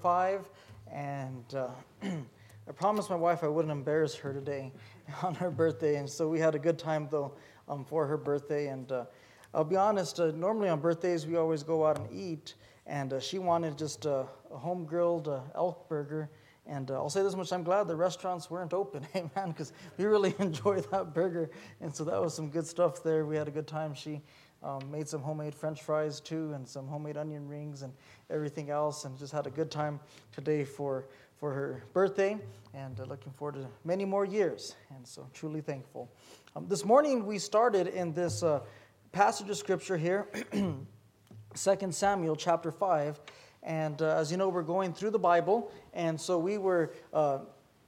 five, and uh, I promised my wife I wouldn't embarrass her today on her birthday, and so we had a good time though um, for her birthday. And uh, I'll be honest, uh, normally on birthdays we always go out and eat, and uh, she wanted just a home grilled uh, elk burger. And uh, I'll say this much: I'm glad the restaurants weren't open, amen, because we really enjoyed that burger, and so that was some good stuff there. We had a good time. She um, made some homemade French fries too, and some homemade onion rings and everything else, and just had a good time today for for her birthday, and uh, looking forward to many more years. And so, truly thankful. Um, this morning we started in this uh, passage of scripture here, 2 Samuel chapter five, and uh, as you know, we're going through the Bible, and so we were uh,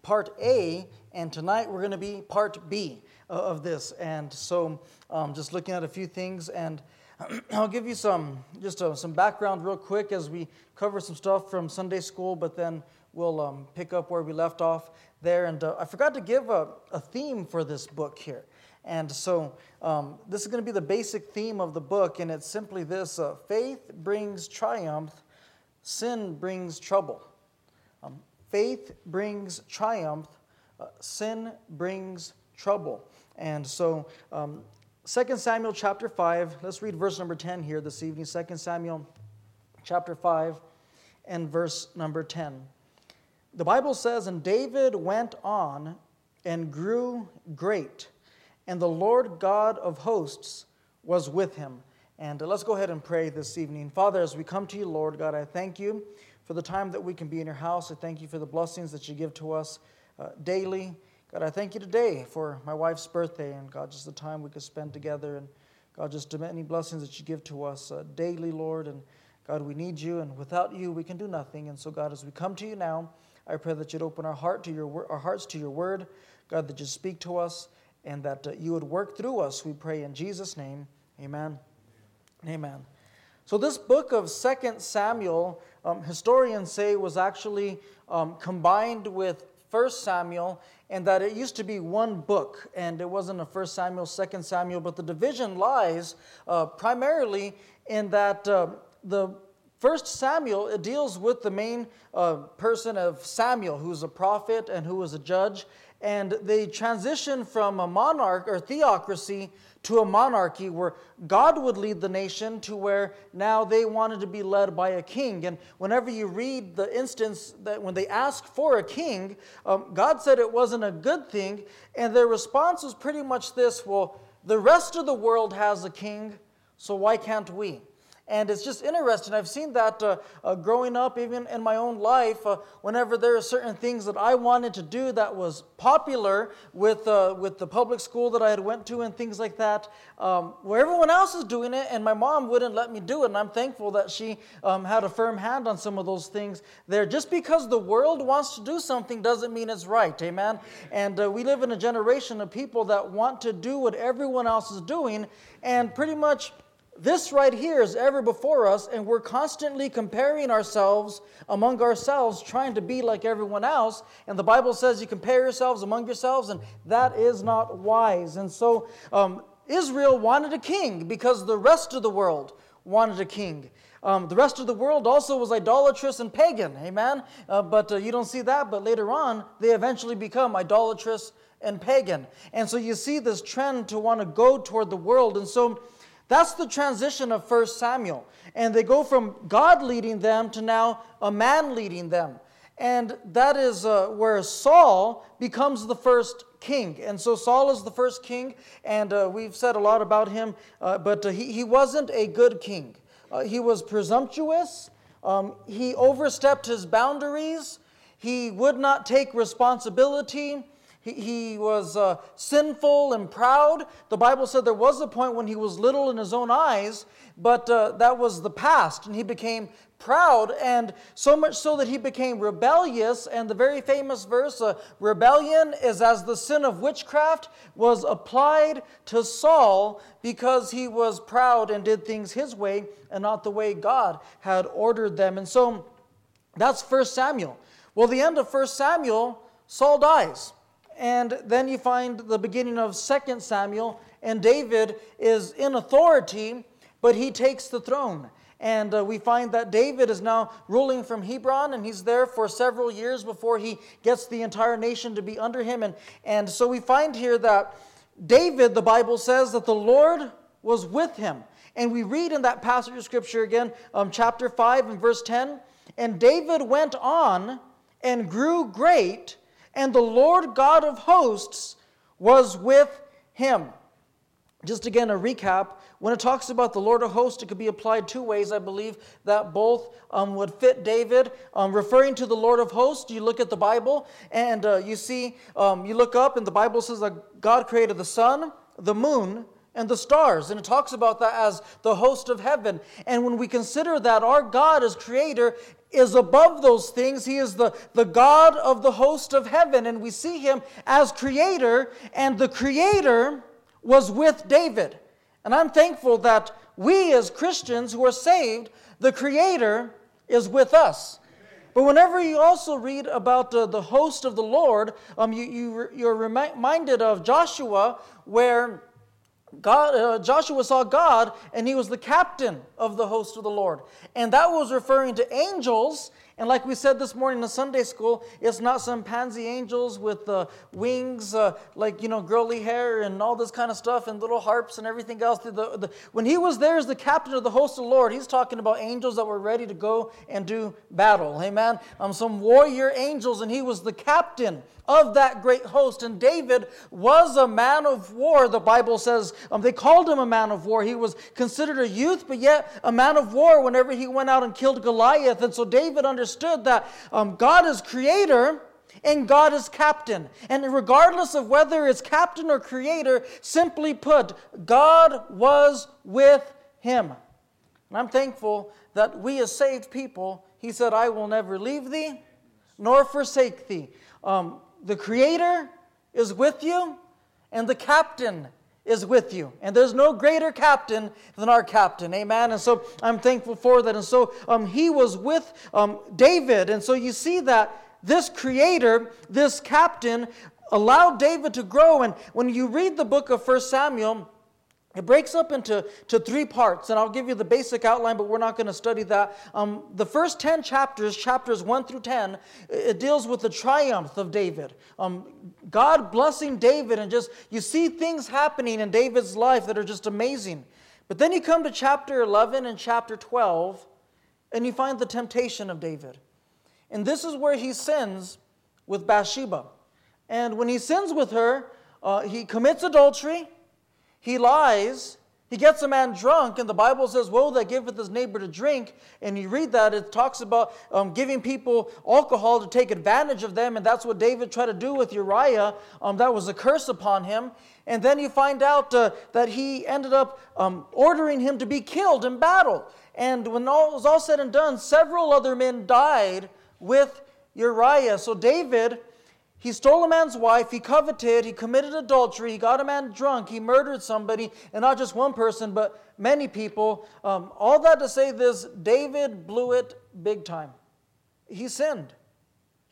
part A, and tonight we're going to be part B of this. And so, um, just looking at a few things, and I'll give you some just uh, some background real quick as we cover some stuff from Sunday school, but then we'll um, pick up where we left off there. And uh, I forgot to give a, a, theme for this book here. And so um, this is going to be the basic theme of the book, and it's simply this uh, faith brings triumph, sin brings trouble. Um, faith brings triumph, uh, sin brings trouble. And so, um, 2 Samuel chapter 5, let's read verse number 10 here this evening. 2 Samuel chapter 5 and verse number 10. The Bible says, And David went on and grew great, and the Lord God of hosts was with him. And let's go ahead and pray this evening. Father, as we come to you, Lord God, I thank you for the time that we can be in your house. I thank you for the blessings that you give to us uh, daily. God, I thank you today for my wife's birthday and God, just the time we could spend together and God, just the many blessings that you give to us uh, daily, Lord. And God, we need you, and without you, we can do nothing. And so, God, as we come to you now, I pray that you'd open our heart to your our hearts to your word, God, that you speak to us, and that uh, you would work through us. We pray in Jesus' name, Amen. Amen. So this book of Second Samuel, um, historians say, was actually um, combined with First Samuel, and that it used to be one book, and it wasn't a First Samuel, Second Samuel, but the division lies uh, primarily in that uh, the First Samuel it deals with the main uh, person of Samuel, who's a prophet and who was a judge, and they transition from a monarch or theocracy to a monarchy where God would lead the nation to where now they wanted to be led by a king. And whenever you read the instance that when they asked for a king, um, God said it wasn't a good thing. And their response was pretty much this well, the rest of the world has a king, so why can't we? And it's just interesting. I've seen that uh, uh, growing up, even in my own life, uh, whenever there are certain things that I wanted to do that was popular with, uh, with the public school that I had went to and things like that, um, where everyone else is doing it, and my mom wouldn't let me do it. And I'm thankful that she um, had a firm hand on some of those things there. Just because the world wants to do something doesn't mean it's right. Amen? And uh, we live in a generation of people that want to do what everyone else is doing, and pretty much this right here is ever before us, and we're constantly comparing ourselves among ourselves, trying to be like everyone else. And the Bible says you compare yourselves among yourselves, and that is not wise. And so um, Israel wanted a king because the rest of the world wanted a king. Um, the rest of the world also was idolatrous and pagan, amen? Uh, but uh, you don't see that, but later on, they eventually become idolatrous and pagan. And so you see this trend to want to go toward the world. And so that's the transition of 1 Samuel. And they go from God leading them to now a man leading them. And that is uh, where Saul becomes the first king. And so Saul is the first king, and uh, we've said a lot about him, uh, but uh, he, he wasn't a good king. Uh, he was presumptuous, um, he overstepped his boundaries, he would not take responsibility. He, he was uh, sinful and proud. The Bible said there was a point when he was little in his own eyes, but uh, that was the past, and he became proud, and so much so that he became rebellious. And the very famous verse, uh, rebellion is as the sin of witchcraft, was applied to Saul because he was proud and did things his way and not the way God had ordered them. And so that's First Samuel. Well, the end of First Samuel, Saul dies. And then you find the beginning of 2 Samuel, and David is in authority, but he takes the throne. And uh, we find that David is now ruling from Hebron, and he's there for several years before he gets the entire nation to be under him. And, and so we find here that David, the Bible says, that the Lord was with him. And we read in that passage of Scripture again, um, chapter 5 and verse 10 And David went on and grew great, and the Lord God of hosts was with him. Just again, a recap. When it talks about the Lord of hosts, it could be applied two ways, I believe, that both um, would fit David. Um, referring to the Lord of hosts, you look at the Bible and uh, you see, um, you look up, and the Bible says that God created the sun, the moon, and the stars. And it talks about that as the host of heaven. And when we consider that our God as creator is above those things, He is the, the God of the host of heaven. And we see Him as creator, and the creator was with David. And I'm thankful that we as Christians who are saved, the Creator is with us. But whenever you also read about uh, the host of the Lord, um, you, you, you're reminded of Joshua, where God, uh, Joshua saw God and he was the captain of the host of the Lord. And that was referring to angels and like we said this morning in the Sunday school, it's not some pansy angels with uh, wings, uh, like, you know, girly hair and all this kind of stuff and little harps and everything else. The, the, when he was there as the captain of the host of the Lord, he's talking about angels that were ready to go and do battle. Amen. Um, some warrior angels, and he was the captain of that great host. And David was a man of war, the Bible says. Um, they called him a man of war. He was considered a youth, but yet a man of war whenever he went out and killed Goliath. And so David understood that um, God is creator and God is captain. And regardless of whether it's captain or creator, simply put, God was with him. And I'm thankful that we as saved people, he said, I will never leave thee nor forsake thee. Um, the Creator is with you, and the captain is with you. And there's no greater captain than our captain. Amen. And so I'm thankful for that. And so um, he was with um, David. And so you see that this creator, this captain, allowed David to grow. And when you read the book of First Samuel, it breaks up into to three parts, and I'll give you the basic outline, but we're not going to study that. Um, the first 10 chapters, chapters 1 through 10, it deals with the triumph of David. Um, God blessing David, and just you see things happening in David's life that are just amazing. But then you come to chapter 11 and chapter 12, and you find the temptation of David. And this is where he sins with Bathsheba. And when he sins with her, uh, he commits adultery. He lies. He gets a man drunk, and the Bible says, Woe that giveth his neighbor to drink. And you read that, it talks about um, giving people alcohol to take advantage of them, and that's what David tried to do with Uriah. Um, that was a curse upon him. And then you find out uh, that he ended up um, ordering him to be killed in battle. And when all was all said and done, several other men died with Uriah. So David he stole a man's wife, he coveted, he committed adultery, he got a man drunk, he murdered somebody, and not just one person, but many people. Um, all that to say this David blew it big time. He sinned.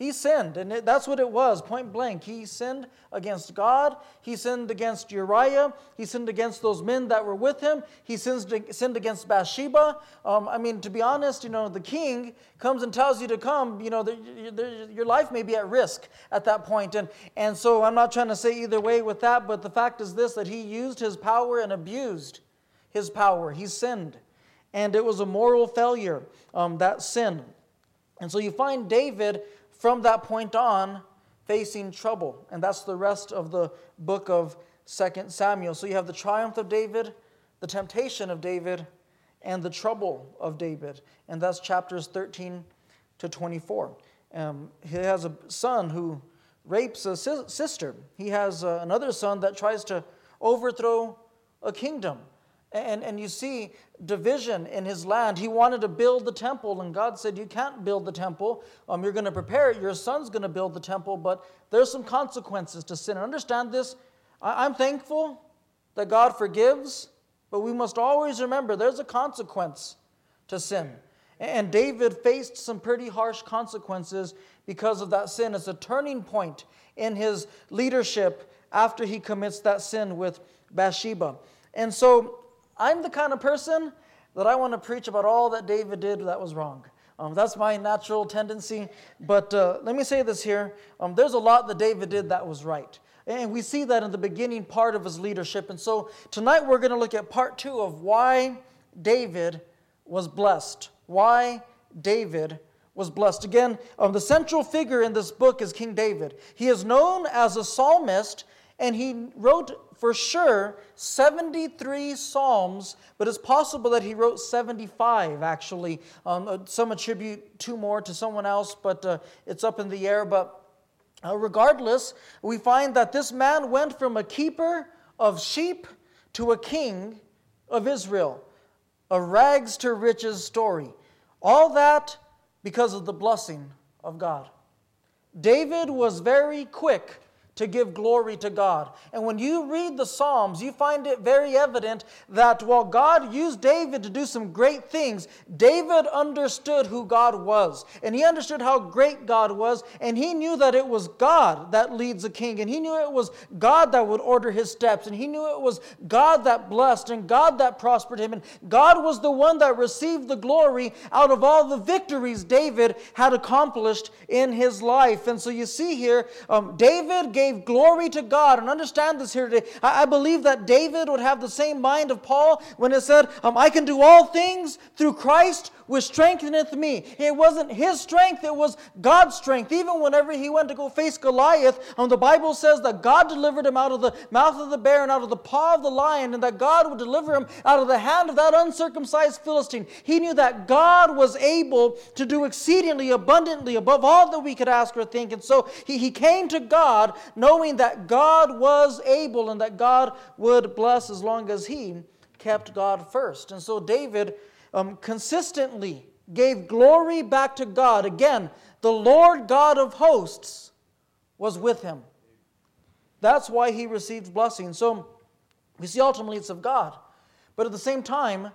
He sinned, and it, that's what it was, point blank. He sinned against God. He sinned against Uriah. He sinned against those men that were with him. He sinned, sinned against Bathsheba. Um, I mean, to be honest, you know, the king comes and tells you to come. You know, the, the, your life may be at risk at that point. And, and so I'm not trying to say either way with that, but the fact is this that he used his power and abused his power. He sinned. And it was a moral failure, um, that sin. And so you find David from that point on facing trouble. And that's the rest of the book of 2 Samuel. So you have the triumph of David, the temptation of David, and the trouble of David. And that's chapters 13 to 24. Um, he has a son who rapes a sister. He has uh, another son that tries to overthrow a kingdom. And, and you see division in his land. He wanted to build the temple, and God said, You can't build the temple. Um, you're going to prepare it. Your son's going to build the temple, but there's some consequences to sin. And Understand this. I, I'm thankful that God forgives, but we must always remember there's a consequence to sin. And David faced some pretty harsh consequences because of that sin. It's a turning point in his leadership after he commits that sin with Bathsheba. And so I'm the kind of person that I want to preach about all that David did that was wrong. Um, that's my natural tendency. But uh, let me say this here um, there's a lot that David did that was right. And we see that in the beginning part of his leadership. And so tonight we're going to look at part two of why David was blessed. Why David was blessed. Again, um, the central figure in this book is King David. He is known as a psalmist, and he wrote for sure 73 psalms, but it's possible that he wrote 75 actually. Um, uh, some attribute two more to someone else, but uh, it's up in the air. But uh, regardless, we find that this man went from a keeper of sheep to a king of Israel. A rags to riches story. All that because of the blessing of God. David was very quick to give glory to God. And when you read the Psalms, you find it very evident that while God used David to do some great things, David understood who God was. And he understood how great God was. And he knew that it was God that leads a king. And he knew it was God that would order his steps. And he knew it was God that blessed and God that prospered him. And God was the one that received the glory out of all the victories David had accomplished in his life. And so you see here, um, David gave gave glory to God. And understand this here today. I, I believe that David would have the same mind of Paul when it said, um, I can do all things through Christ which strengtheneth me. It wasn't his strength, it was God's strength. Even whenever he went to go face Goliath, um, the Bible says that God delivered him out of the mouth of the bear and out of the paw of the lion, and that God would deliver him out of the hand of that uncircumcised Philistine. He knew that God was able to do exceedingly abundantly above all that we could ask or think. And so he, he came to God knowing that God was able and that God would bless as long as he kept God first. And so David um, consistently gave glory back to God. Again, the Lord God of hosts was with him. That's why he received blessing. So we see ultimately it's of God. But at the same time,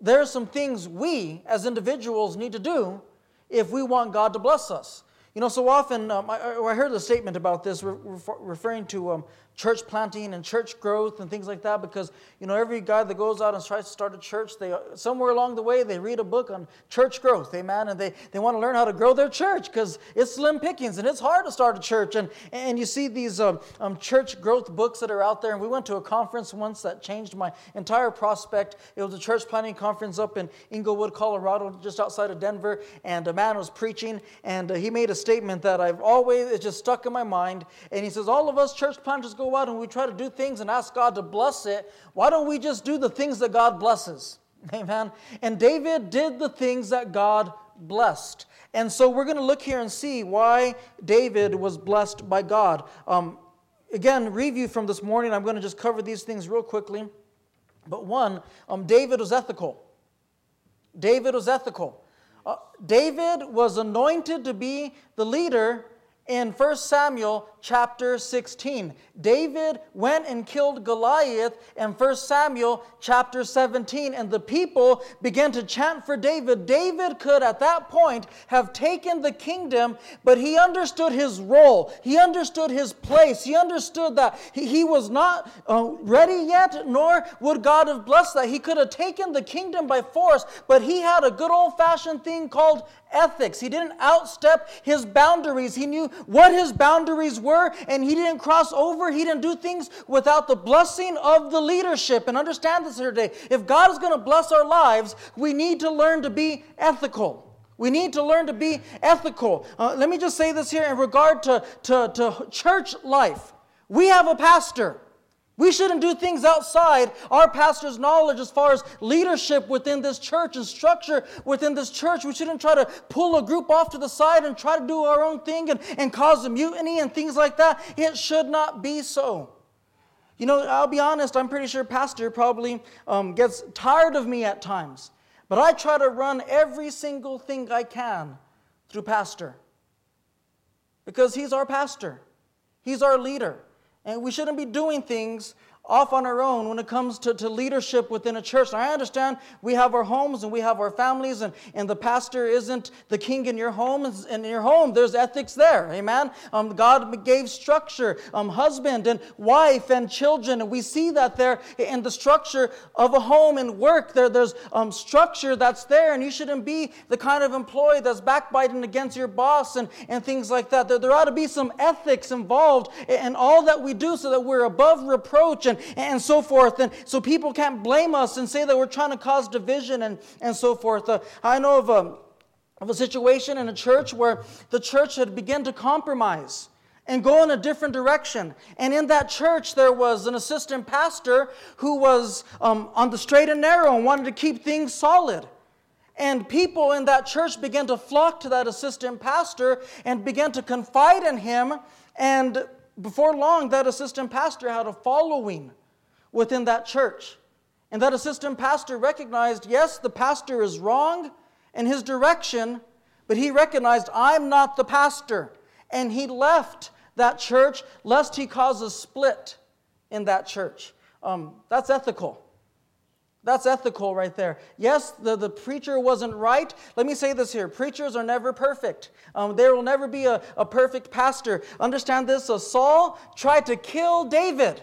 there are some things we as individuals need to do if we want God to bless us. You know, so often um, I, I, heard a statement about this re- referring to um, church planting and church growth and things like that because you know every guy that goes out and tries to start a church they somewhere along the way they read a book on church growth amen and they, they want to learn how to grow their church because it's slim pickings and it's hard to start a church. And, and you see these um, um, church growth books that are out there. And we went to a conference once that changed my entire prospect. It was a church planting conference up in Englewood Colorado just outside of Denver. And a man was preaching and uh, he made a statement that I've always it just stuck in my mind. And he says all of us church planters go out and we try to do things and ask God to bless it, why don't we just do the things that God blesses? Amen. And David did the things that God blessed. And so we're going to look here and see why David was blessed by God. Um, again, review from this morning. I'm going to just cover these things real quickly. But one, um, David was ethical. David was ethical. Uh, David was anointed to be the leader in 1 Samuel chapter 16. David went and killed Goliath in 1 Samuel chapter 17, and the people began to chant for David. David could, at that point, have taken the kingdom, but he understood his role. He understood his place. He understood that he, was not uh, ready yet, nor would God have blessed that. He could have taken the kingdom by force, but he had a good old fashioned thing called ethics. He didn't outstep his boundaries. He knew what his boundaries were, and he didn't cross over. He didn't do things without the blessing of the leadership. And understand this here today. If God is going to bless our lives, we need to learn to be ethical. We need to learn to be ethical. Uh, let me just say this here in regard to, to, to church life. We have a pastor. We shouldn't do things outside our pastor's knowledge as far as leadership within this church and structure within this church. We shouldn't try to pull a group off to the side and try to do our own thing and, and cause a mutiny and things like that. It should not be so. You know, I'll be honest, I'm pretty sure Pastor probably um, gets tired of me at times. But I try to run every single thing I can through Pastor because he's our pastor, he's our leader. And we shouldn't be doing things off on our own when it comes to, to leadership within a church. I understand we have our homes and we have our families, and, and the pastor isn't the king in your home. In your home, there's ethics there. Amen. Um, God gave structure, um, husband and wife and children. And we see that there in the structure of a home and work. There, there's um, structure that's there, and you shouldn't be the kind of employee that's backbiting against your boss and, and things like that. There, there ought to be some ethics involved in all that we do so that we're above reproach and, and so forth. And so people can't blame us and say that we're trying to cause division and, and so forth. Uh, I know of a, of a situation in a church where the church had begun to compromise and go in a different direction. And in that church, there was an assistant pastor who was um, on the straight and narrow and wanted to keep things solid. And people in that church began to flock to that assistant pastor and began to confide in him. And before long, that assistant pastor had a following within that church. And that assistant pastor recognized yes, the pastor is wrong in his direction, but he recognized, I'm not the pastor. And he left that church lest he cause a split in that church. Um, that's ethical. That's ethical right there. Yes, the, the preacher wasn't right. Let me say this here preachers are never perfect. Um, there will never be a, a perfect pastor. Understand this so Saul tried to kill David.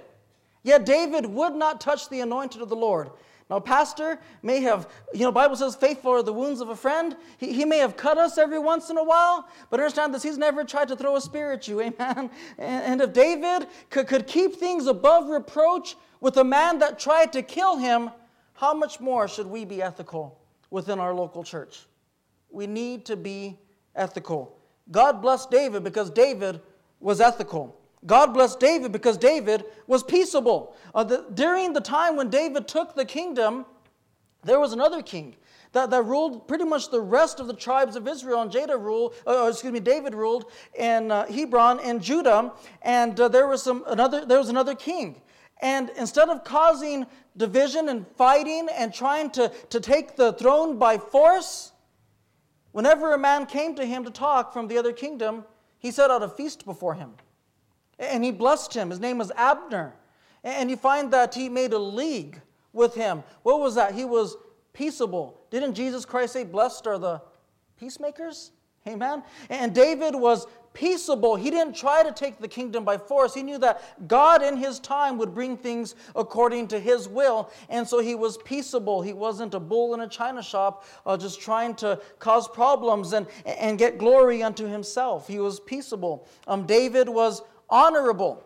Yet David would not touch the anointed of the Lord. Now, pastor may have, you know, Bible says faithful are the wounds of a friend. He, he may have cut us every once in a while, but understand this, he's never tried to throw a spear at you, amen? And, and if David could, could keep things above reproach with a man that tried to kill him, how much more should we be ethical within our local church? We need to be ethical. God blessed David because David was ethical. God blessed David because David was peaceable. Uh, the, during the time when David took the kingdom, there was another king that, that ruled pretty much the rest of the tribes of Israel. And Jada ruled, uh, uh, excuse me, David ruled in uh, Hebron and Judah. And uh, there was some another. There was another king. And instead of causing division and fighting and trying to, to take the throne by force, whenever a man came to him to talk from the other kingdom, he set out a feast before him. And he blessed him. His name was Abner. And you find that he made a league with him. What was that? He was peaceable. Didn't Jesus Christ say, Blessed are the peacemakers? Amen. And David was peaceable. He didn't try to take the kingdom by force. He knew that God in his time would bring things according to his will. And so he was peaceable. He wasn't a bull in a china shop uh, just trying to cause problems and, and get glory unto himself. He was peaceable. Um, David was honorable.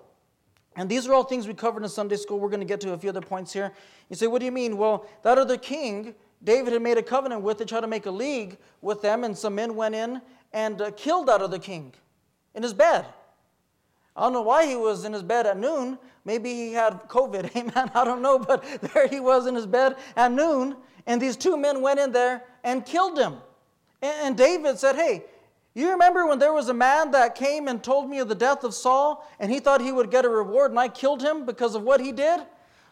And these are all things we covered in Sunday school. We're going to get to a few other points here. You say, what do you mean? Well, that other king, David had made a covenant with, they tried to make a league with them, and some men went in and uh, killed that other king in his bed. I don't know why he was in his bed at noon. Maybe he had COVID. Amen. I don't know, but there he was in his bed at noon, and these two men went in there and killed him. And David said, Hey, you remember when there was a man that came and told me of the death of Saul, and he thought he would get a reward, and I killed him because of what he did?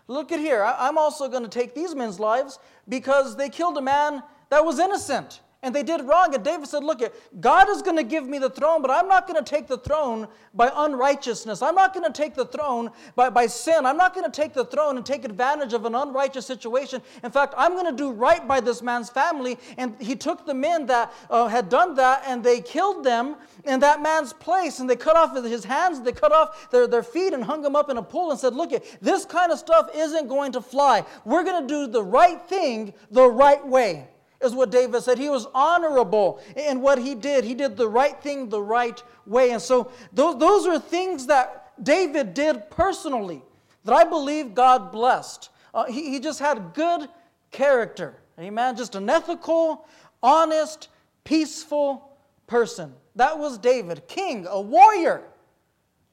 Look at here. I'm also going to take these men's lives because they killed a man that was innocent and they did wrong. And David said, Look, God is going to give me the throne, but I'm not going to take the throne by unrighteousness. I'm not going to take the throne by, by sin. I'm not going to take the throne and take advantage of an unrighteous situation. In fact, I'm going to do right by this man's family. And he took the men that uh, had done that and they killed them in that man's place. And they cut off his hands, they cut off their, their feet and hung them up in a pool and said, Look, this kind of stuff isn't going to fly. We're going to do the right thing the right way is what David said. He was honorable in what he did. He did the right thing the right way. And so those, those are things that David did personally that I believe God blessed. Uh, he, he just had good character. Amen. Just an ethical, honest, peaceful person. That was David, king, a warrior,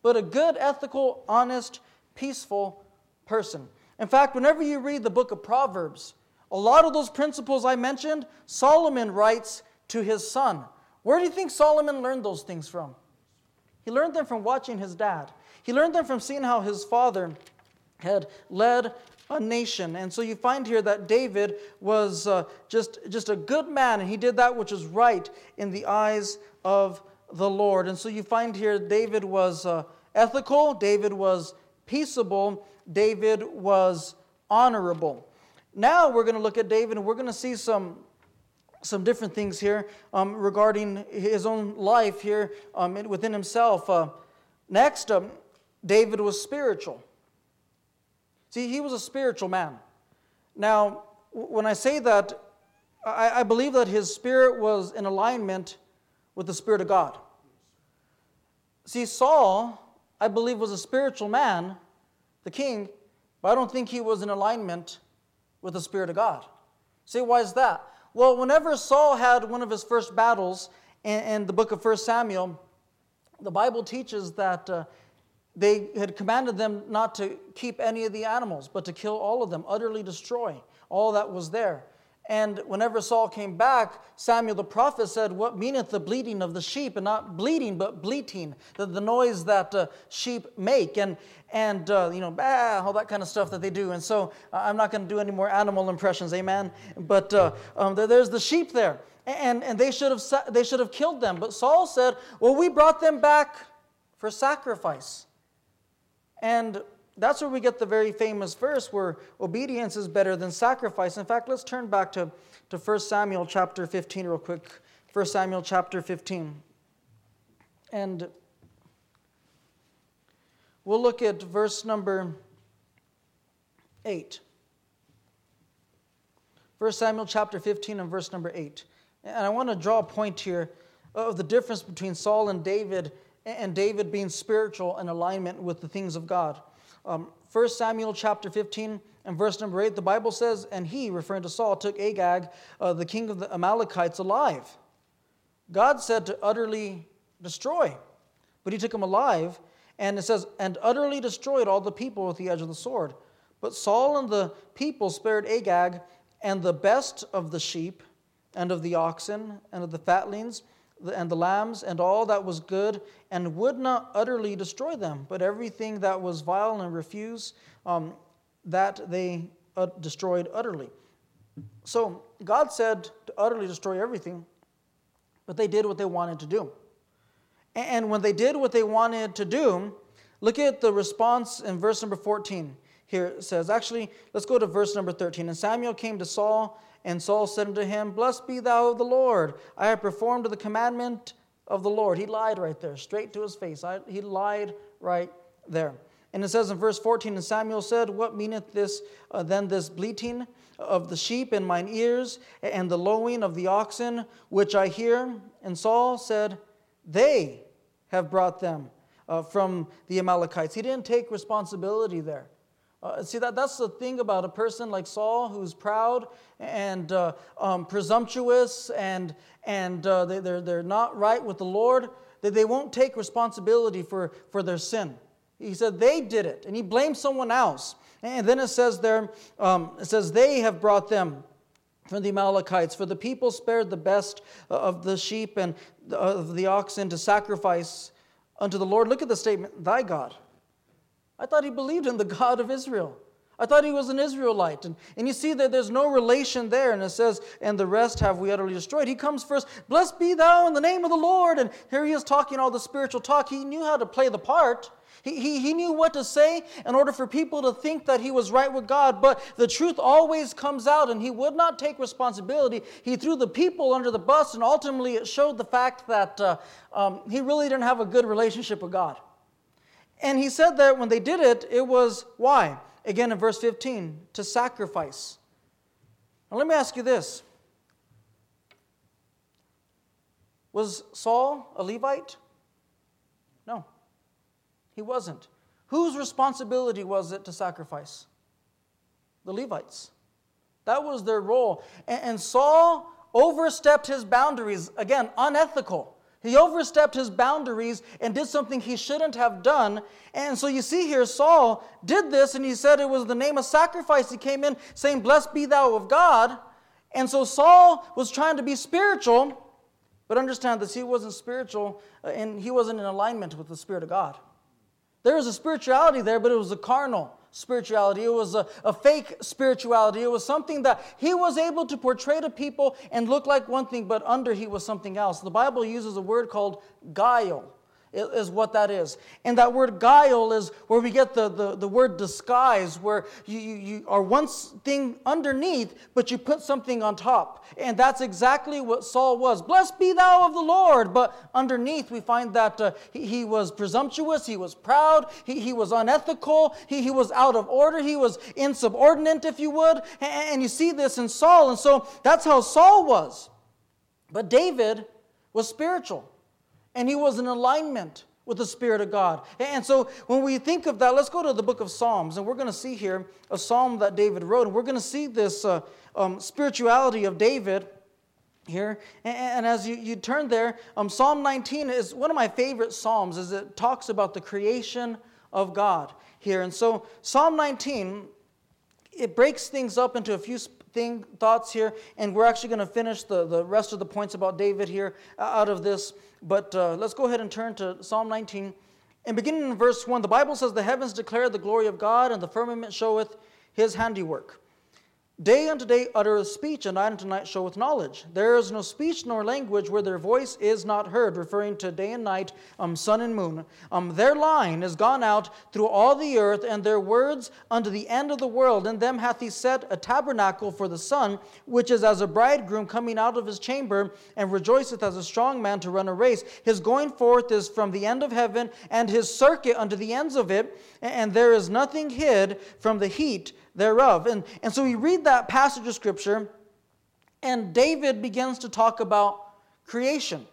but a good, ethical, honest, peaceful person. In fact, whenever you read the book of Proverbs, a lot of those principles I mentioned, Solomon writes to his son. Where do you think Solomon learned those things from? He learned them from watching his dad. He learned them from seeing how his father had led a nation. And so you find here that David was uh, just, just a good man, and he did that which is right in the eyes of the Lord. And so you find here David was uh, ethical, David was peaceable, David was honorable. Now we're going to look at David and we're going to see some, some different things here um, regarding his own life here um, within himself. Uh, next, um, David was spiritual. See, he was a spiritual man. Now, when I say that, I, I believe that his spirit was in alignment with the Spirit of God. See, Saul, I believe, was a spiritual man, the king, but I don't think he was in alignment with the Spirit of God. See, why is that? Well, whenever Saul had one of his first battles in, in the book of 1 Samuel, the Bible teaches that uh, they had commanded them not to keep any of the animals, but to kill all of them, utterly destroy all that was there. And whenever Saul came back, Samuel the prophet said, What meaneth the bleating of the sheep? And not bleating, but bleating, the, the noise that uh, sheep make. And, and uh, you know, bah, all that kind of stuff that they do. And so uh, I'm not going to do any more animal impressions, amen? But uh, um, there, there's the sheep there. And, and they, should have, they should have killed them. But Saul said, Well, we brought them back for sacrifice. And that's where we get the very famous verse where obedience is better than sacrifice. In fact, let's turn back to, to 1 Samuel chapter 15 real quick. 1 Samuel chapter 15. And we'll look at verse number 8. 1 Samuel chapter 15 and verse number 8. And I want to draw a point here of the difference between Saul and David, and David being spiritual in alignment with the things of God. Um, 1 Samuel chapter 15 and verse number 8, the Bible says, And he, referring to Saul, took Agag, uh, the king of the Amalekites, alive. God said to utterly destroy, but he took him alive. And it says, And utterly destroyed all the people with the edge of the sword. But Saul and the people spared Agag and the best of the sheep and of the oxen and of the fatlings and the lambs and all that was good, and would not utterly destroy them, but everything that was vile and refuse, um, that they uh, destroyed utterly. So God said to utterly destroy everything, but they did what they wanted to do. And when they did what they wanted to do, look at the response in verse number 14. Here it says, actually, let's go to verse number 13. And Samuel came to Saul and Saul said unto him, Blessed be thou of the Lord. I have performed the commandment of the Lord. He lied right there, straight to his face. I, he lied right there. And it says in verse 14, And Samuel said, What meaneth this uh, then this bleating of the sheep in mine ears, and the lowing of the oxen, which I hear? And Saul said, They have brought them uh, from the Amalekites. He didn't take responsibility there. Uh, see, that, that's the thing about a person like Saul who's proud and uh, um, presumptuous and, and uh, they, they're, they're not right with the Lord, that they won't take responsibility for, for their sin. He said they did it, and he blamed someone else. And then it says there, um, it says, they have brought them from the Amalekites, for the people spared the best of the sheep and of the oxen to sacrifice unto the Lord. Look at the statement, thy God. I thought he believed in the God of Israel. I thought he was an Israelite. And, and you see that there's no relation there. And it says, and the rest have we utterly destroyed. He comes first, blessed be thou in the name of the Lord. And here he is talking all the spiritual talk. He knew how to play the part. He, he, he knew what to say in order for people to think that he was right with God. But the truth always comes out, and he would not take responsibility. He threw the people under the bus, and ultimately it showed the fact that uh, um, he really didn't have a good relationship with God. And he said that when they did it, it was why? Again in verse 15, to sacrifice. Now let me ask you this Was Saul a Levite? No, he wasn't. Whose responsibility was it to sacrifice? The Levites. That was their role. And, Saul overstepped his boundaries, again, unethical. He overstepped his boundaries and did something he shouldn't have done. And so you see here, Saul did this, and he said it was the name of sacrifice. He came in saying, Blessed be thou of God. And so Saul was trying to be spiritual, but understand this, he wasn't spiritual uh, and he wasn't in alignment with the Spirit of God. There was a spirituality there, but it was a carnal spirituality. It was a, a fake spirituality. It was something that he was able to portray to people and look like one thing, but under he was something else. The Bible uses a word called guile. Is, what that is. And that word guile is where we get the, the, the word disguise, where you, you, you are one thing underneath, but you put something on top. And that's exactly what Saul was. Blessed be thou of the Lord. But underneath, we find that uh, he, he, was presumptuous, he was proud, he, he was unethical, he, he was out of order, he was insubordinate, if you would. And, and you see this in Saul. And so that's how Saul was. But David was spiritual and he was in alignment with the Spirit of God. And so when we think of that, let's go to the book of Psalms, and we're going to see here a psalm that David wrote, and we're going to see this uh, um, spirituality of David here. And, and as you, you turn there, um, Psalm 19 is one of my favorite psalms, as it talks about the creation of God here. And so Psalm 19, it breaks things up into a few thing, thoughts here, and we're actually going to finish the, the rest of the points about David here uh, out of this. But uh, let's go ahead and turn to Psalm 19. And beginning in verse 1, the Bible says, The heavens declare the glory of God, and the firmament showeth his handiwork. Day unto day uttereth speech, and night unto night showeth knowledge. There is no speech nor language where their voice is not heard, referring to day and night, um, sun and moon. Um, their line is gone out through all the earth, and their words unto the end of the world. In them hath he set a tabernacle for the sun, which is as a bridegroom coming out of his chamber, and rejoiceth as a strong man to run a race. His going forth is from the end of heaven, and his circuit unto the ends of it, and there is nothing hid from the heat thereof. And, and so we read that passage of Scripture, and David begins to talk about creation.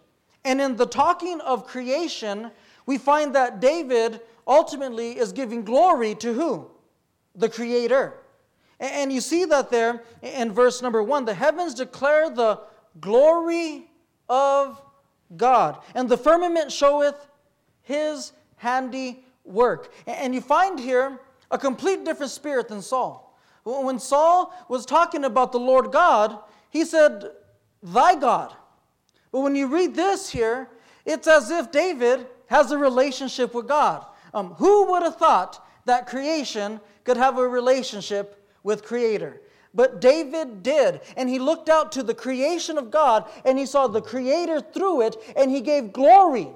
And in the talking of creation, we find that David ultimately is giving glory to who? The Creator. And you see that there in verse number one the heavens declare the glory of God, and the firmament showeth his handiwork. And you find here a complete different spirit than Saul. When Saul was talking about the Lord God, he said, Thy God. But when you read this here, it's as if David has a relationship with God. Um, who would have thought that creation could have a relationship with Creator? But David did. And he looked out to the creation of God and he saw the Creator through it and he gave glory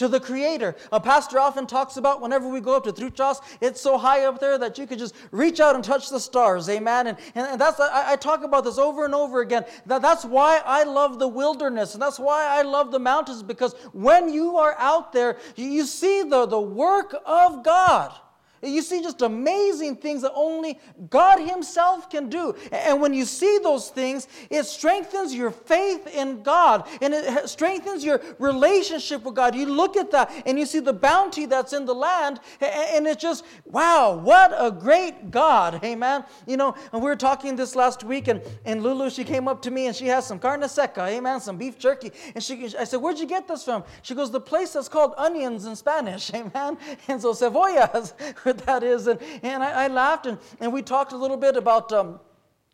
to the Creator. A pastor often talks about whenever we go up to Truchas, it's so high up there that you could just reach out and touch the stars. Amen. And, and, that's I, I, talk about this over and over again. That, that's why I love the wilderness, and that's why I love the mountains, because when you are out there, you, you see the, the work of God. You see just amazing things that only God Himself can do. And when you see those things, it strengthens your faith in God and it strengthens your relationship with God. You look at that and you see the bounty that's in the land, and it's just, wow, what a great God. Amen. You know, and we were talking this last week, and, and Lulu, she came up to me and she has some carne seca, amen, some beef jerky. And she, I said, Where'd you get this from? She goes, The place that's called onions in Spanish, amen. And so cebollas that is. And, and I, I laughed and, and we talked a little bit about. Um,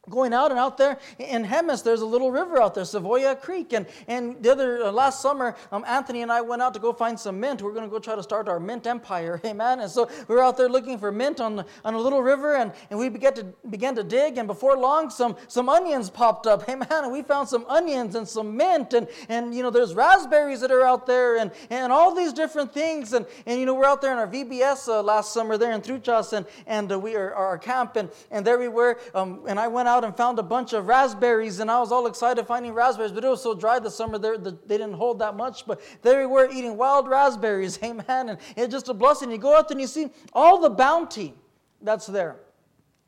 going out and out there in Jemez, there's a little river out there, Cebolla Creek. And, and the other, uh, last summer, um, Anthony and I went out to go find some mint. We're going to go try to start our mint empire, amen. And so we were out there looking for mint on, on a little river, and, and we began to, began to dig, and before long, some, some onions popped up, amen. And we found some onions and some mint, and, and you know, there's raspberries that are out there, and, and all these different things. And, and you know, we're out there in our VBS uh, last summer there in Truchas, and, and uh, we are our camp, and, and there we were, um, and I went out out and found a bunch of raspberries, and I was all excited finding raspberries, but it was so dry this summer, there they didn't hold that much. But there we were eating wild raspberries, amen. And it's just a blessing. You go out and you see all the bounty that's there.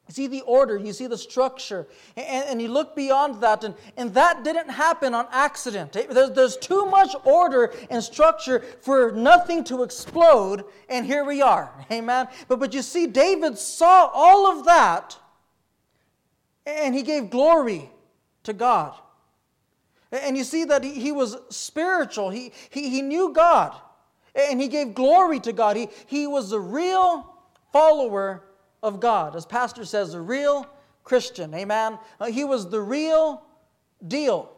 You see the order, you see the structure, and, and you look beyond that, and, and that didn't happen on accident. There's, there's too much order and structure for nothing to explode, and here we are. Amen. But, but you see, David saw all of that and he gave glory to God. And you see that he, was spiritual, he, he, he knew God, and he gave glory to God. He, he was a real follower of God. As Pastor says, a real Christian. Amen. Uh, he was the real deal.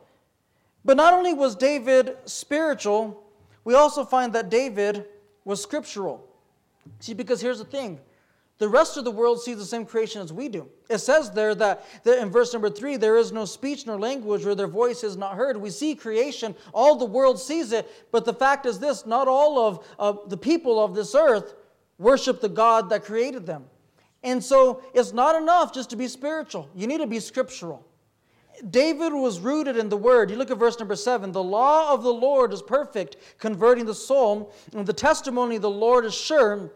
But not only was David spiritual, we also find that David was scriptural. See, because here's the thing The rest of the world sees the same creation as we do. It says there that, that in verse number three, there is no speech nor language where their voice is not heard. We see creation, all the world sees it, but the fact is this not all of, of the people of this earth worship the God that created them. And so it's not enough just to be spiritual, you need to be scriptural. David was rooted in the word. You look at verse number seven. The law of the Lord is perfect, converting the soul, and the testimony of the Lord is sure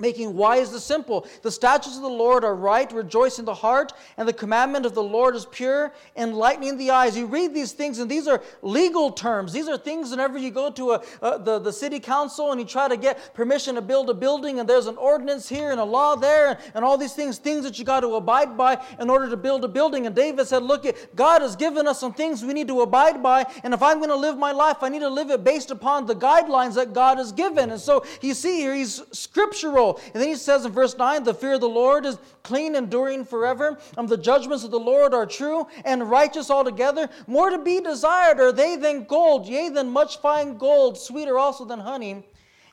making wise the simple. The statutes of the Lord are right, rejoicing the heart, and the commandment of the Lord is pure, enlightening the eyes. You read these things, and these are legal terms. These are things whenever you go to a, a, the, the city council and you try to get permission to build a building, and there's an ordinance here and a law there, and, and all these things, things that you got to abide by in order to build a building. And David said, Look, God has given us some things we need to abide by, and if I'm going to live my life, I need to live it based upon the guidelines that God has given. And so you see here, he's scriptural. And then he says in verse 9, the fear of the Lord is clean, enduring forever. Um, the judgments of the Lord are true and righteous altogether. More to be desired are they than gold, yea, than much fine gold, sweeter also than honey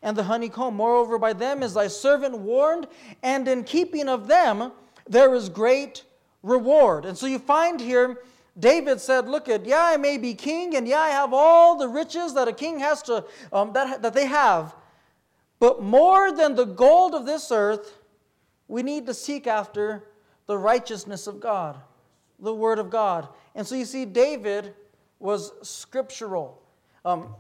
and the honeycomb. Moreover, by them is thy servant warned, and in keeping of them there is great reward. And so you find here, David said, Look at, yeah, I may be king, and yeah, I have all the riches that a king has to, um, that, that they have. But more than the gold of this earth, we need to seek after the righteousness of God, the Word of God. And so you see, David was scriptural. Um,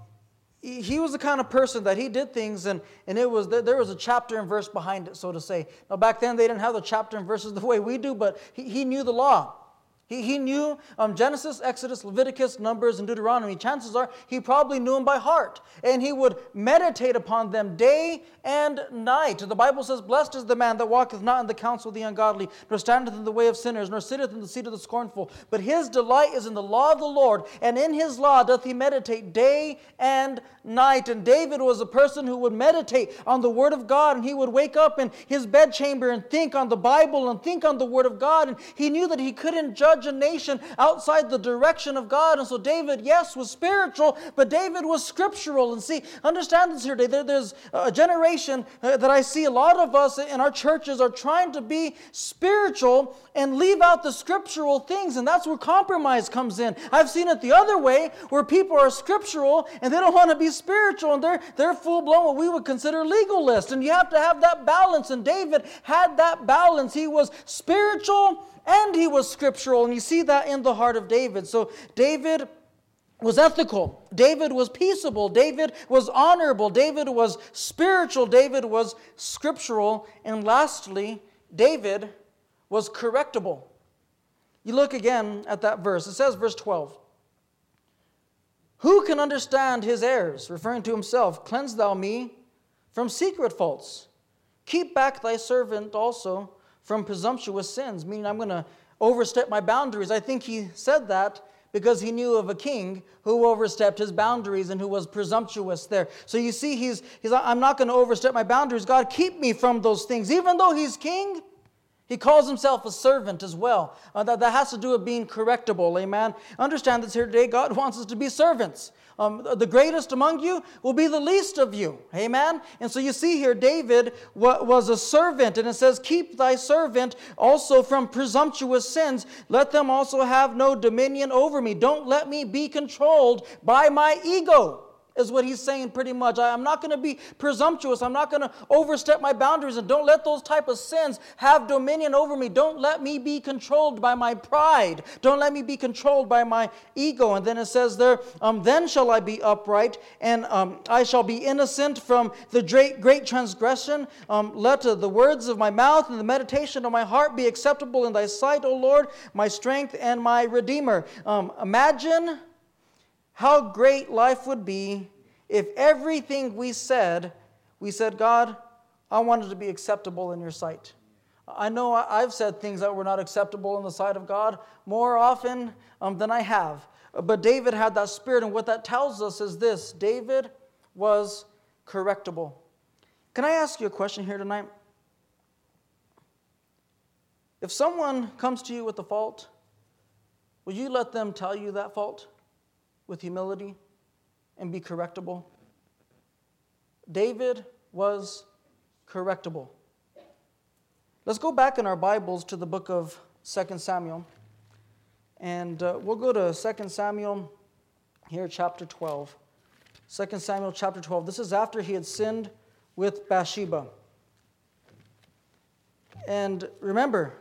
he was the kind of person that he did things and, and it was there was a chapter and verse behind it so to say now back then they didn't have the chapter and verses the way we do but he, he knew the law he, he knew um, Genesis, Exodus, Leviticus, Numbers, and Deuteronomy. Chances are he probably knew them by heart. And he would meditate upon them day and night. The Bible says, Blessed is the man that walketh not in the counsel of the ungodly, nor standeth in the way of sinners, nor sitteth in the seat of the scornful. But his delight is in the law of the Lord, and in his law doth he meditate day and night. And David was a person who would meditate on the Word of God, and he would wake up in his bedchamber and think on the Bible and think on the Word of God. And he knew that he couldn't judge judge a nation outside the direction of God. And so David, yes, was spiritual, but David was scriptural. And see, understand this here today. There, there's a generation uh, that I see a lot of us in our churches are trying to be spiritual and leave out the scriptural things. And that's where compromise comes in. I've seen it the other way where people are scriptural and they don't want to be spiritual and they're, they're full blown what we would consider legalist. And you have to have that balance. And David had that balance. He was spiritual and he was scriptural. And you see that in the heart of David. So David was ethical. David was peaceable. David was honorable. David was spiritual. David was scriptural. And lastly, David was correctable. You look again at that verse. It says, verse 12, Who can understand his errors? Referring to himself, cleanse thou me from secret faults. Keep back thy servant also from presumptuous sins, meaning I'm going to overstep my boundaries. I think he said that because he knew of a king who overstepped his boundaries and who was presumptuous there. So you see, he's, he's I'm not going to overstep my boundaries. God, keep me from those things. Even though he's king, he calls himself a servant as well. Uh, that, that has to do with being correctable, amen? Understand this here today. God wants us to be servants. Um, the greatest among you will be the least of you. Amen? And so you see here, David was a servant, and it says, Keep thy servant also from presumptuous sins. Let them also have no dominion over me. Don't let me be controlled by my ego is what he's saying pretty much. I, am not going to be presumptuous. I'm not going to overstep my boundaries and don't let those type of sins have dominion over me. Don't let me be controlled by my pride. Don't let me be controlled by my ego. And then it says there, um, then shall I be upright and um, I shall be innocent from the great, great transgression. Um, let uh, the words of my mouth and the meditation of my heart be acceptable in thy sight, O Lord, my strength and my redeemer. Um, imagine how great life would be if everything we said, we said, God, I wanted to be acceptable in your sight. I know I've said things that were not acceptable in the sight of God more often um, than I have. But David had that spirit, and what that tells us is this David was correctable. Can I ask you a question here tonight? If someone comes to you with a fault, will you let them tell you that fault? With humility and be correctable? David was correctable. Let's go back in our Bibles to the book of 2 Samuel. And uh, we'll go to 2 Samuel here, chapter 12. 2 Samuel chapter 12. This is after he had sinned with Bathsheba. And remember,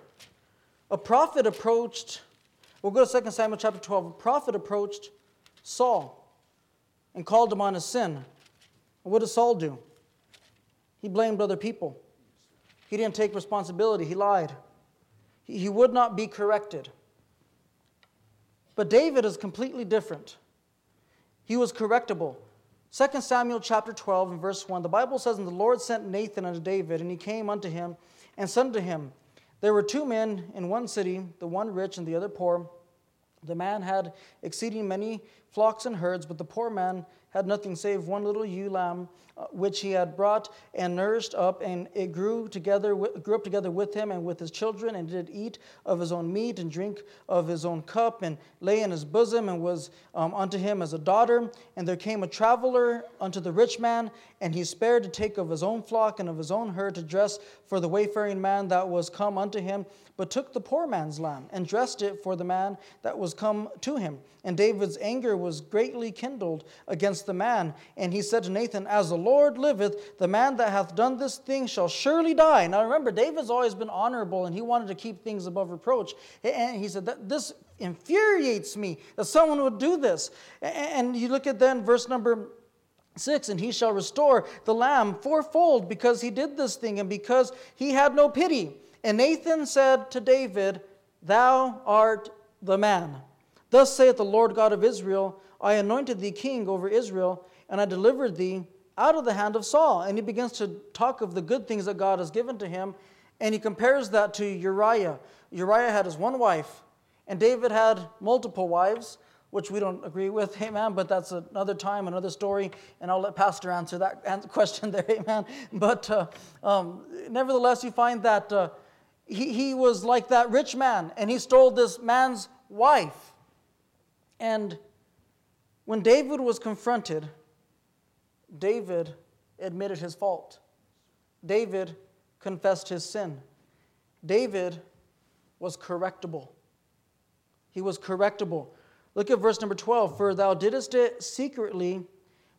a prophet approached, we'll go to 2 Samuel chapter 12. A prophet approached Saul and called him on his sin. What did Saul do? He blamed other people. He didn't take responsibility. He lied. He would not be corrected. But David is completely different. He was correctable. 2 Samuel chapter 12 and verse 1, the Bible says, And the Lord sent Nathan unto David, and he came unto him, and said unto him, There were two men in one city, the one rich and the other poor. The man had exceeding many flocks and herds, but the poor man had nothing save one little ewe lamb, which he had brought and nourished up, and it grew together, grew up together with him and with his children, and did eat of his own meat and drink of his own cup, and lay in his bosom, and was um, unto him as a daughter. And there came a traveler unto the rich man, and he spared to take of his own flock and of his own herd to dress for the wayfaring man that was come unto him, but took the poor man's lamb and dressed it for the man that was come to him. And David's anger was greatly kindled against the man. And he said to Nathan, As the Lord liveth, the man that hath done this thing shall surely die. Now remember, David's always been honorable and he wanted to keep things above reproach. And he said, This infuriates me that someone would do this. And you look at then verse number 6 and he shall restore the lamb fourfold because he did this thing and because he had no pity and nathan said to david thou art the man Thus saith the Lord God of Israel I anointed thee king over Israel, and I delivered thee out of the hand of Saul. And he begins to talk of the good things that God has given to him, and he compares that to Uriah. Uriah had his one wife, and David had multiple wives, which we don't agree with, amen, but that's another time, another story, and I'll let Pastor answer that question there, amen. But uh, um, nevertheless, you find that uh, he, he was like that rich man, and he stole this man's wife. And when David was confronted, David admitted his fault. David confessed his sin. David was correctable. He was correctable. Look at verse number 12. For thou didst it secretly,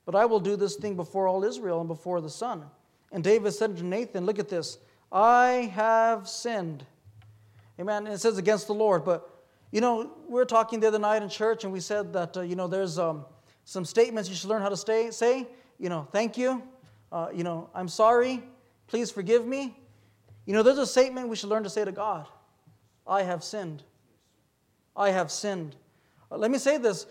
but I will do this thing before all Israel and before the sun. And David said to Nathan, Look at this. I have sinned. Amen. And it says against the Lord, but you know, we were talking the other night in church, and we said that, uh, you know, there's um, some statements you should learn how to stay, say. You know, thank you. Uh, you know, I'm sorry. Please forgive me. You know, there's a statement we should learn to say to God I have sinned. I have sinned. Uh, let me say this.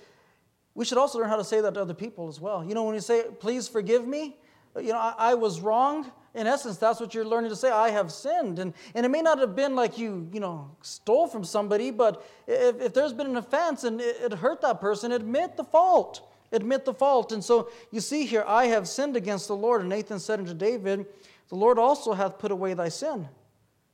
We should also learn how to say that to other people as well. You know, when you say, please forgive me, uh, you know, I, I was wrong in essence, that's what you're learning to say. I have sinned. And, and it may not have been like you, you know, stole from somebody, but if, if there's been an offense and it, it hurt that person, admit the fault. Admit the fault. And so you see here, I have sinned against the Lord. And Nathan said unto David, The Lord also hath put away thy sin.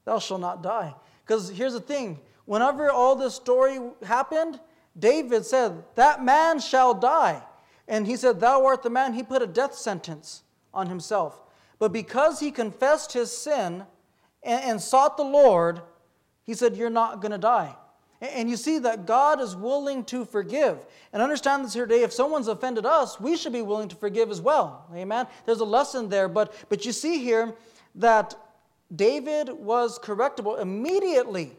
Thou shalt not die. Because here's the thing whenever all this story happened, David said, That man shall die. And he said, Thou art the man. He put a death sentence on himself. But because he confessed his sin and, and sought the Lord, he said, You're not going to die. And you see that God is willing to forgive. And understand this here today if someone's offended us, we should be willing to forgive as well. Amen? There's a lesson there. But, but you see here that David was correctable immediately.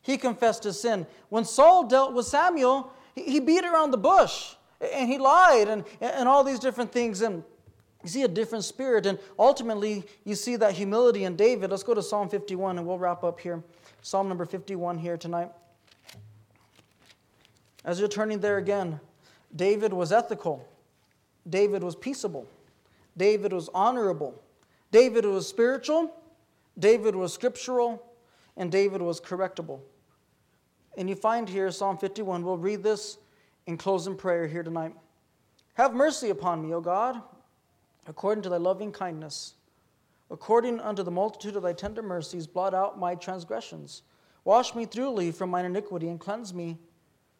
He confessed his sin. When Saul dealt with Samuel, he beat around the bush and he lied and, and all these different things. And you see a different spirit, and ultimately, you see that humility in David. Let's go to Psalm 51, and we'll wrap up here. Psalm number 51 here tonight. As you're turning there again, David was ethical, David was peaceable, David was honorable, David was spiritual, David was scriptural, and David was correctable. And you find here Psalm 51. We'll read this and close in prayer here tonight. Have mercy upon me, O God according to thy loving kindness. According unto the multitude of thy tender mercies, blot out my transgressions. Wash me thoroughly from mine iniquity and cleanse me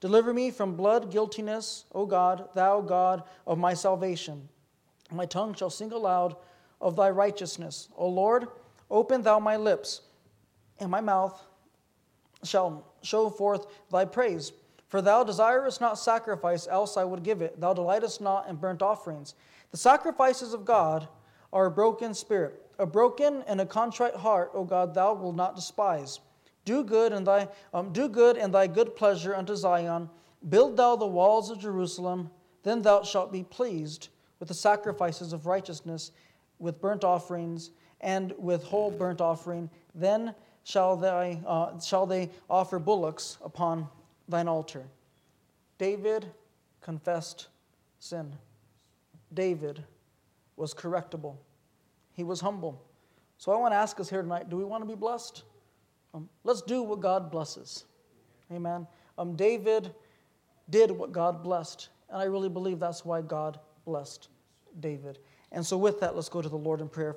Deliver me from blood guiltiness, O God, thou God of my salvation. My tongue shall sing aloud of thy righteousness. O Lord, open thou my lips, and my mouth shall show forth thy praise. For thou desirest not sacrifice, else I would give it. Thou delightest not in burnt offerings. The sacrifices of God are a broken spirit, a broken and a contrite heart, O God, thou wilt not despise. Do good and thy um, do good and thy good pleasure unto Zion. Build thou the walls of Jerusalem. Then thou shalt be pleased with the sacrifices of righteousness, with burnt offerings, and with whole burnt offering. Then shall they, uh, shall they offer bullocks upon thine altar. David confessed sin. David was correctable. He was humble. So I want to ask us here tonight do we want to be blessed? Um, let's do what God blesses. Amen. Um, David did what God blessed, and I really believe that's why God blessed David. And so, with that, let's go to the Lord in prayer.